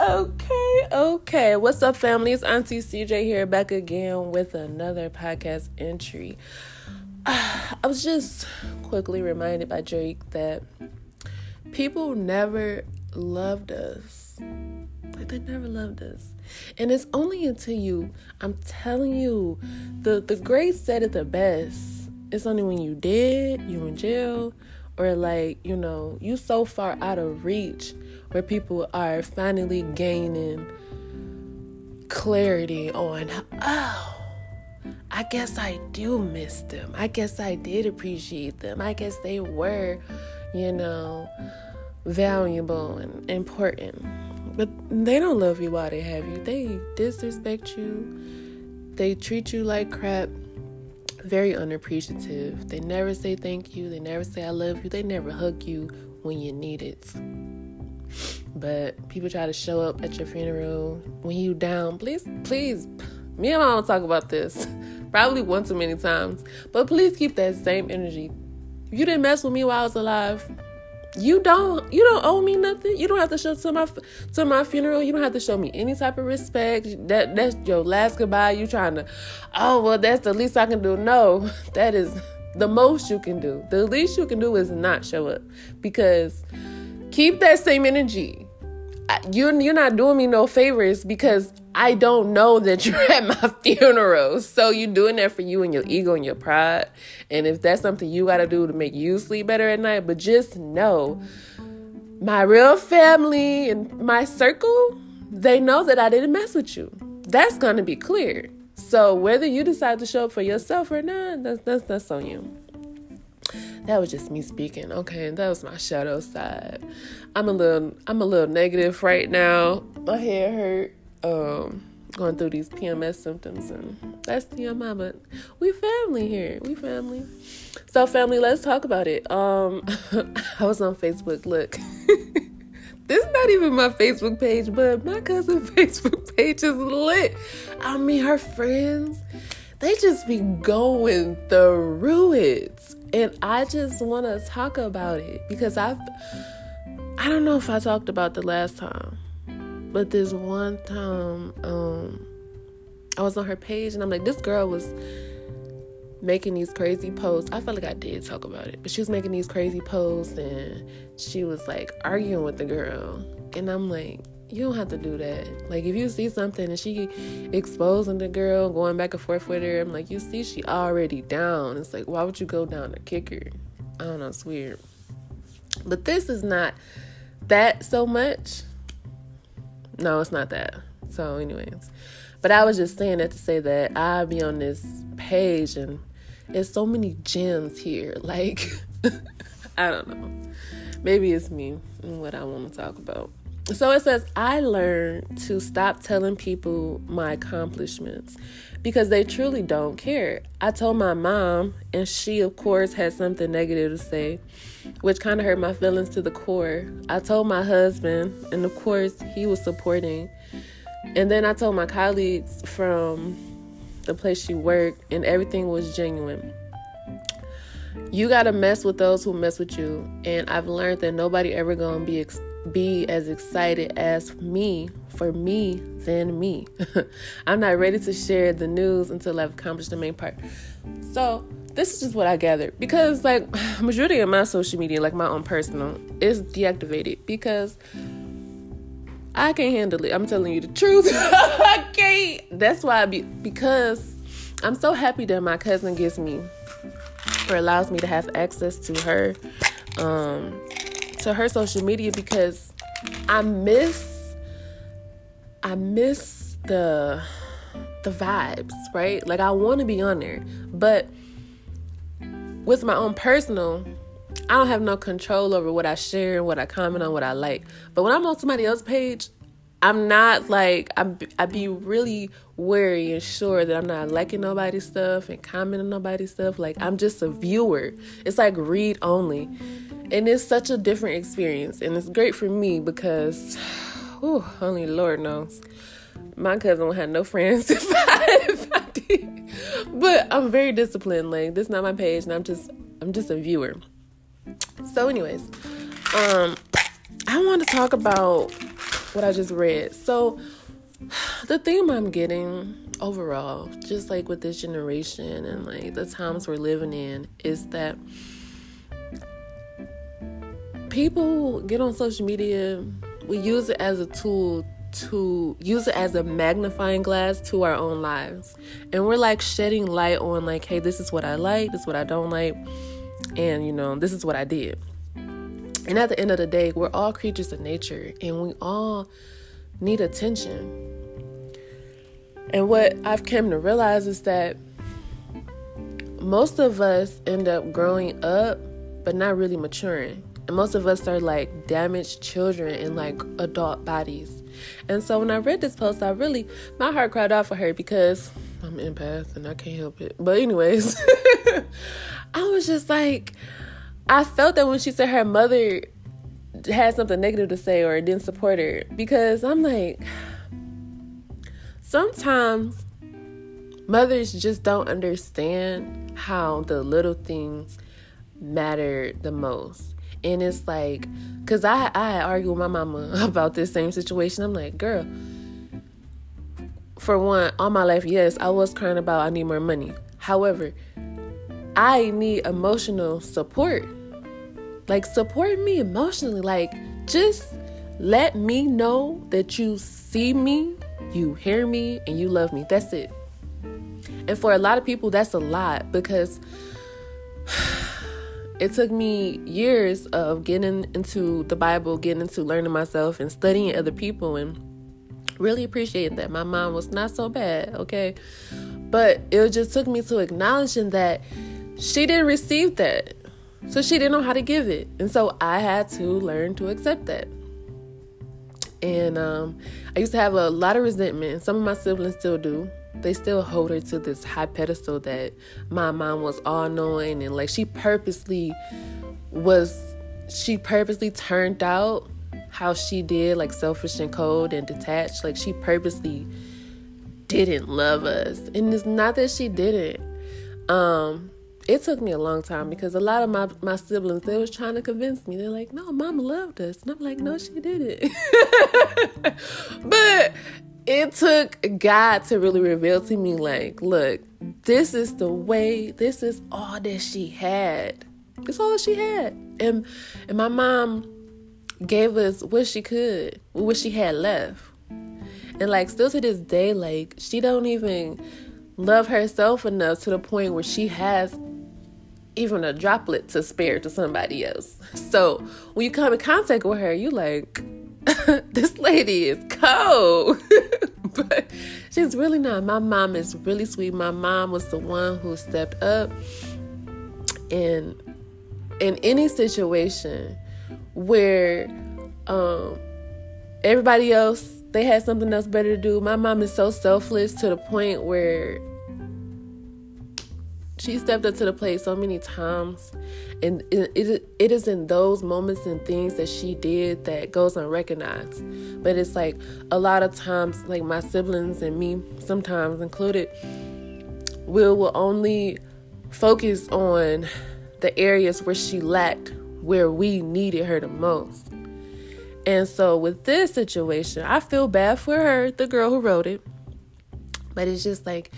Okay, okay. What's up, family? It's Auntie CJ here, back again with another podcast entry. I was just quickly reminded by Drake that people never loved us. Like they never loved us. And it's only until you, I'm telling you, the the great said it the best. It's only when you did, you in jail, or like, you know, you so far out of reach where people are finally gaining clarity on, oh, I guess I do miss them. I guess I did appreciate them. I guess they were, you know, valuable and important. But they don't love you while they have you. They disrespect you. They treat you like crap. Very unappreciative. They never say thank you. They never say I love you. They never hug you when you need it. But people try to show up at your funeral when you down. Please, please, me and my mom talk about this probably one too many times. But please keep that same energy. You didn't mess with me while I was alive, you don't you don't owe me nothing. You don't have to show to my to my funeral. You don't have to show me any type of respect. That that's your last goodbye. You trying to, oh well, that's the least I can do. No, that is the most you can do. The least you can do is not show up because keep that same energy. You're you're not doing me no favors because I don't know that you're at my funeral. So you're doing that for you and your ego and your pride. And if that's something you got to do to make you sleep better at night, but just know my real family and my circle, they know that I didn't mess with you. That's going to be clear. So whether you decide to show up for yourself or not, that's that's that's on you that was just me speaking. Okay, that was my shadow side. I'm a little I'm a little negative right now. My head hurt. Um going through these PMS symptoms and that's TMI, but we family here. We family. So family, let's talk about it. Um I was on Facebook. Look. this is not even my Facebook page, but my cousin's Facebook page is lit. I mean her friends, they just be going through it and I just want to talk about it because I've I don't know if I talked about the last time, but this one time um I was on her page and I'm like this girl was making these crazy posts. I felt like I did talk about it, but she was making these crazy posts and she was like arguing with the girl. And I'm like, you don't have to do that. Like if you see something and she exposing the girl, going back and forth with her, I'm like, you see she already down. It's like, why would you go down to kick her? I don't know, it's weird. But this is not that so much. No, it's not that. So, anyways. But I was just saying that to say that I be on this page and there's so many gems here. Like I don't know. Maybe it's me and what I want to talk about. So it says, I learned to stop telling people my accomplishments because they truly don't care. I told my mom, and she, of course, had something negative to say, which kind of hurt my feelings to the core. I told my husband, and of course, he was supporting. And then I told my colleagues from the place she worked, and everything was genuine. You gotta mess with those who mess with you, and I've learned that nobody ever gonna be. Ex- be as excited as me for me than me. I'm not ready to share the news until I've accomplished the main part. So this is just what I gathered because like majority of my social media, like my own personal, is deactivated because I can't handle it. I'm telling you the truth. I can't. That's why I be because I'm so happy that my cousin gives me or allows me to have access to her um to her social media because I miss I miss the the vibes, right? Like I want to be on there, but with my own personal, I don't have no control over what I share, and what I comment on, what I like. But when I'm on somebody else's page, I'm not like I'm I be really wary and sure that I'm not liking nobody's stuff and commenting nobody's stuff. Like I'm just a viewer. It's like read only and it's such a different experience. And it's great for me because whew, only lord knows. My cousin had no friends if I, if I did. But i'm very disciplined. Like this is not my page and i'm just i'm just a viewer. So anyways um i want to talk about what I just read. So the theme I'm getting overall, just like with this generation and like the times we're living in, is that people get on social media, we use it as a tool to use it as a magnifying glass to our own lives. And we're like shedding light on like, hey, this is what I like, this is what I don't like, and you know, this is what I did. And at the end of the day, we're all creatures of nature and we all need attention. And what I've come to realize is that most of us end up growing up but not really maturing. And most of us are like damaged children in like adult bodies. And so when I read this post, I really, my heart cried out for her because I'm empath and I can't help it. But, anyways, I was just like, I felt that when she said her mother had something negative to say or didn't support her because I'm like, sometimes mothers just don't understand how the little things matter the most. And it's like, cause I I argue with my mama about this same situation. I'm like, girl, for one, all my life, yes, I was crying about I need more money. However, I need emotional support. Like support me emotionally. Like just let me know that you see me, you hear me, and you love me. That's it. And for a lot of people, that's a lot because it took me years of getting into the Bible, getting into learning myself and studying other people and really appreciating that my mom was not so bad, okay? But it just took me to acknowledging that she didn't receive that. So she didn't know how to give it. And so I had to learn to accept that. And um, I used to have a lot of resentment. And some of my siblings still do they still hold her to this high pedestal that my mom was all knowing and like she purposely was she purposely turned out how she did like selfish and cold and detached. Like she purposely didn't love us. And it's not that she didn't. Um it took me a long time because a lot of my, my siblings they was trying to convince me. They're like no mama loved us. And i'm like no she didn't. But it took God to really reveal to me, like, look, this is the way, this is all that she had. It's all that she had. And and my mom gave us what she could, what she had left. And like still to this day, like she don't even love herself enough to the point where she has even a droplet to spare to somebody else. So when you come in contact with her, you like, this lady is cold. but she's really not. My mom is really sweet. My mom was the one who stepped up in in any situation where um everybody else they had something else better to do. My mom is so selfless to the point where she stepped up to the plate so many times. And it, it, it is in those moments and things that she did that goes unrecognized. But it's like a lot of times like my siblings and me sometimes included will will only focus on the areas where she lacked where we needed her the most. And so with this situation i feel bad for her the girl who wrote it. But it's just like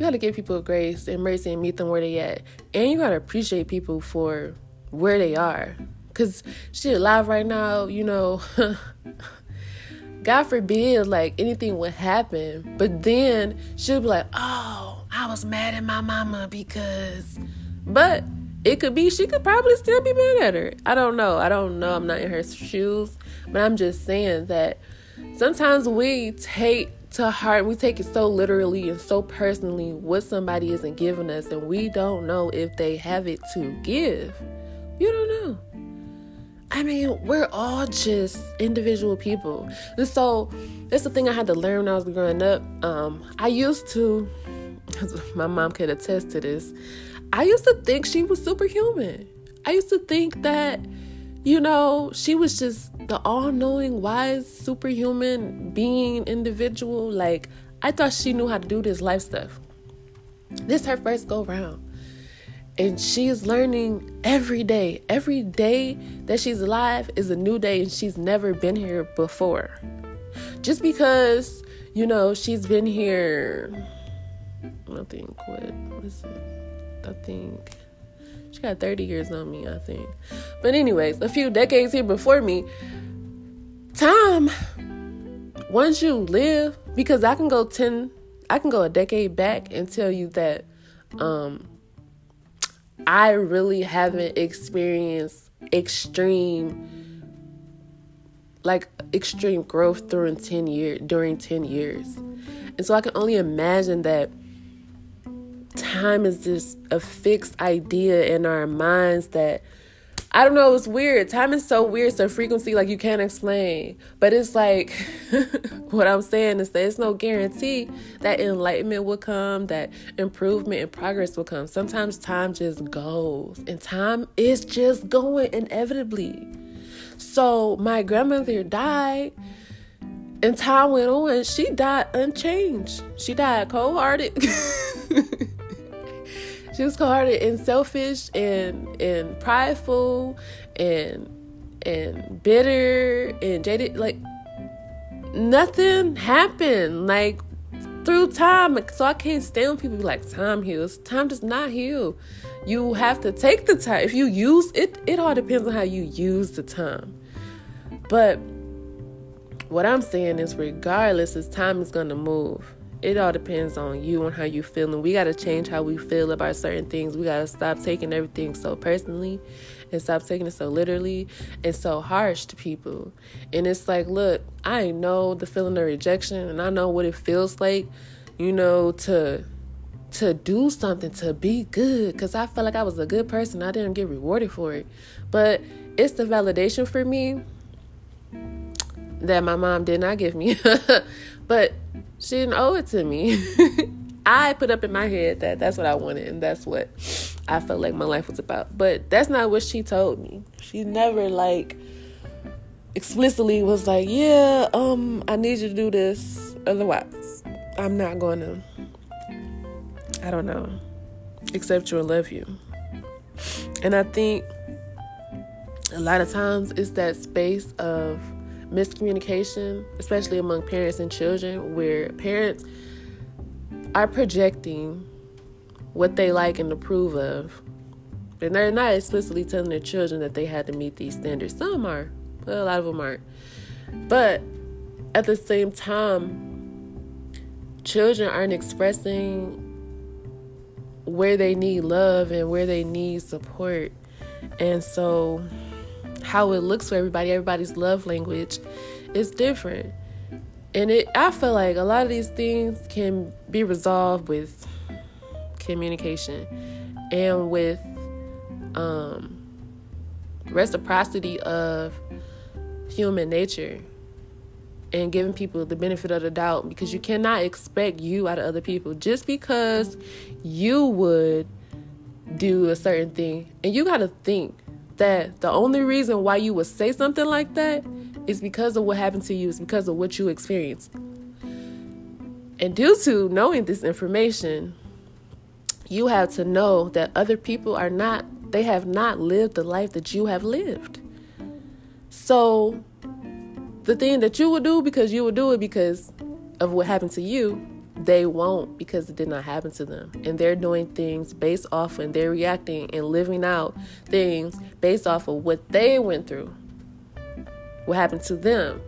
you got to give people grace and mercy and meet them where they at. And you got to appreciate people for where they are. Cause she alive right now, you know, God forbid like anything would happen. But then she'll be like, oh, I was mad at my mama because but it could be she could probably still be mad at her. I don't know. I don't know. I'm not in her shoes. But I'm just saying that sometimes we take to heart. We take it so literally and so personally what somebody isn't giving us, and we don't know if they have it to give. You don't know. I mean, we're all just individual people. And so that's the thing I had to learn when I was growing up. Um, I used to, my mom could attest to this, I used to think she was superhuman. I used to think that you know, she was just the all knowing, wise, superhuman being individual. Like, I thought she knew how to do this life stuff. This her first go round. And she is learning every day. Every day that she's alive is a new day, and she's never been here before. Just because, you know, she's been here, I think, what, is it? I think she got 30 years on me, I think. But, anyways, a few decades here before me, time, once you live, because I can go 10, I can go a decade back and tell you that um, I really haven't experienced extreme like extreme growth during 10 years during 10 years. And so i can only imagine that time is just a fixed idea in our minds that I don't know, it's weird. Time is so weird, so frequency like you can't explain. But it's like what I'm saying is that it's no guarantee that enlightenment will come, that improvement and progress will come. Sometimes time just goes, and time is just going inevitably. So my grandmother died, and time went on. She died unchanged. She died cold hearted. she was cold-hearted and selfish and and prideful and and bitter and jaded like nothing happened like through time. So i can't stand people like time heals. Time does not heal. You have to take the time. If you use it it all depends on how you use the time. But what i'm saying is regardless as time is going to move it all depends on you and how you feel and we got to change how we feel about certain things. We got to stop taking everything so personally and stop taking it so literally and so harsh to people. And it's like look i know the feeling of rejection and i know what it feels like you know to to do something to be good. Because i felt like i was a good person. I didn't get rewarded for it. But it's the validation for me that my mom did not give me. But she didn't owe it to me. I put up in my head that that's what I wanted and that's what I felt like my life was about. But that's not what she told me. She never like explicitly was like, "Yeah, um I need you to do this otherwise I'm not going to I don't know, accept you and love you." And I think a lot of times it's that space of miscommunication, especially among parents and children, where parents are projecting what they like and approve of. And they're not explicitly telling their children that they had to meet these standards. Some are, but a lot of them aren't. But at the same time, children aren't expressing where they need love and where they need support. And so how it looks for everybody, everybody's love language is different. And it I feel like a lot of these things can be resolved with communication and with um, reciprocity of human nature and giving people the benefit of the doubt because you cannot expect you out of other people just because you would do a certain thing and you got to think that the only reason why you would say something like that is because of what happened to you, is because of what you experienced. And due to knowing this information, you have to know that other people are not, they have not lived the life that you have lived. So, the thing that you would do because you would do it because of what happened to you, they won't because it did not happen to them. And they're doing things based off and they're reacting and living out things based off of what they went through, what happened to them.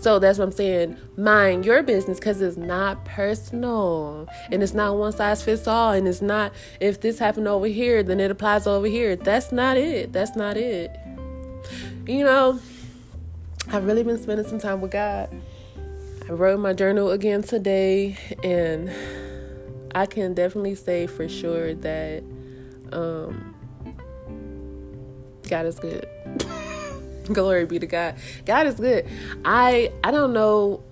So that's what I'm saying. Mind your business because it's not personal and it's not one size fits all. And it's not if this happened over here, then it applies over here. That's not it. That's not it. You know, I've really been spending some time with God I wrote my journal again today, and I can definitely say for sure that um, God is good. Glory be to God. God is good. I I don't know.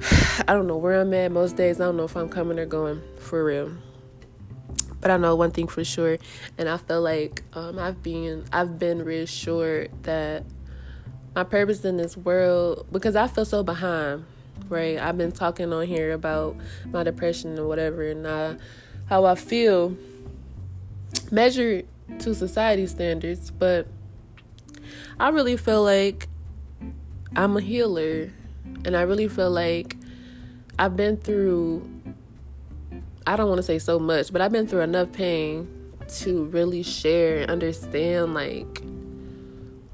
I don't know where I'm at most days. I don't know if I'm coming or going for real. But I know one thing for sure, and I feel like um, I've been I've been reassured that my purpose in this world because I feel so behind, right? I've been talking on here about my depression and whatever, and I, how I feel measured to society standards, but I really feel like I'm a healer, and I really feel like I've been through. I don't want to say so much, but I've been through enough pain to really share and understand like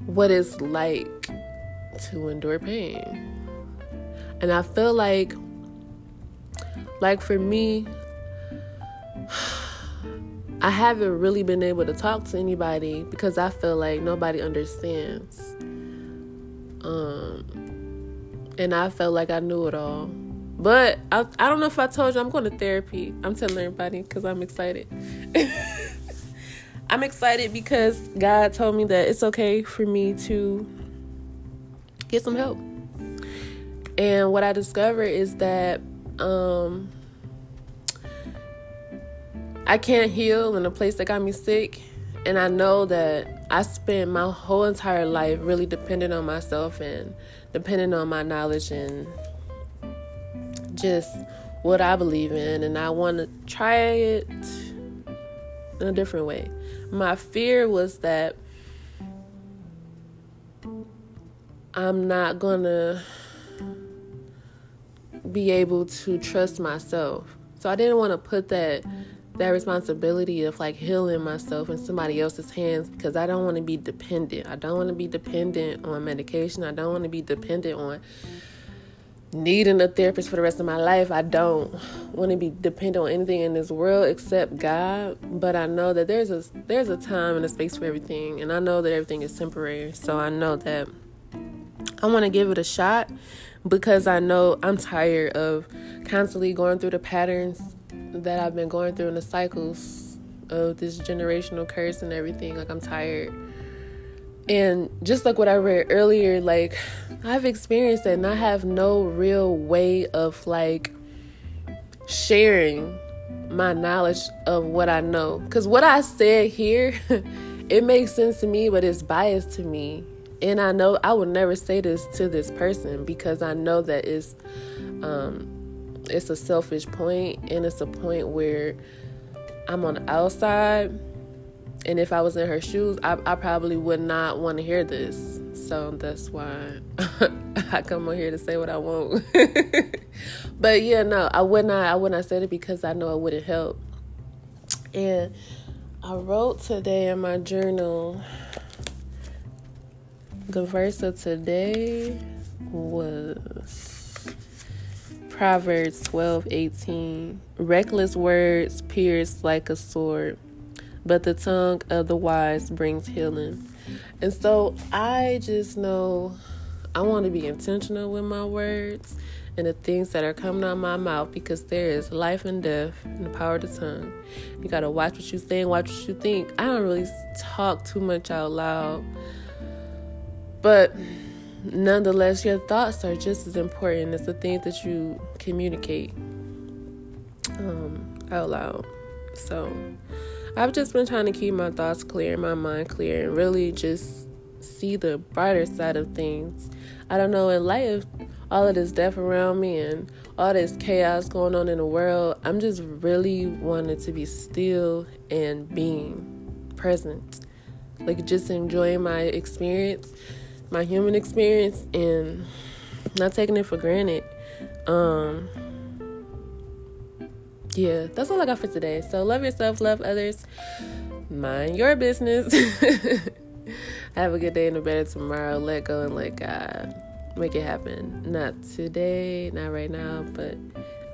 what it's like to endure pain. And I feel like like for me I haven't really been able to talk to anybody because I feel like nobody understands. Um and I felt like I knew it all. But I, I don't know if I told you I'm going to therapy. I'm telling everybody because I'm excited. I'm excited because God told me that it's okay for me to get some help. And what I discovered is that um, I can't heal in a place that got me sick. And I know that I spent my whole entire life really dependent on myself and depending on my knowledge and just what I believe in. And I want to try it in a different way. My fear was that I'm not gonna be able to trust myself. So I didn't want to put that that responsibility of like healing myself in somebody else's hands because I don't want to be dependent. I don't want to be dependent on medication. I don't want to be dependent on needing a therapist for the rest of my life. I don't want to be dependent on anything in this world except God. But I know that there's a there's a time and a space for everything, and I know that everything is temporary. So I know that I want to give it a shot because I know I'm tired of constantly going through the patterns that I've been going through in the cycles of this generational curse and everything. Like I'm tired. And just like what I read earlier, like I've experienced it and I have no real way of like sharing my knowledge of what I know. Because what I said here, it makes sense to me, but it's biased to me. And I know I would never say this to this person because I know that it's um it's a selfish point and it's a point where I'm on the outside and if I was in her shoes, I, I probably would not want to hear this. So that's why I come on here to say what I want. but yeah, no, I would not. I would not say it because I know it wouldn't help. And I wrote today in my journal. The verse of today was Proverbs twelve eighteen. Reckless words pierce like a sword but the tongue of the wise brings healing. And so I just know I want to be intentional with my words and the things that are coming out of my mouth because there is life and death in the power of the tongue. You got to watch what you say and watch what you think. I don't really talk too much out loud, but nonetheless, your thoughts are just as important as the things that you communicate um, out loud. So, I've just been trying to keep my thoughts clear, my mind clear, and really just see the brighter side of things. I don't know, in light of all of this death around me and all this chaos going on in the world, I'm just really wanting to be still and being present. Like just enjoying my experience, my human experience, and not taking it for granted. Um, yeah, that's all I got for today. So love yourself, love others, mind your business. Have a good day and a better tomorrow. Let go and let God make it happen. Not today, not right now, but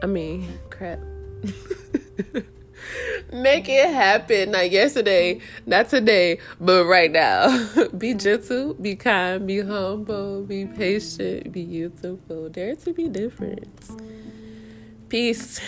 I mean, crap. make it happen. Not yesterday, not today, but right now. be gentle, be kind, be humble, be patient, be beautiful. Dare to be different. Peace.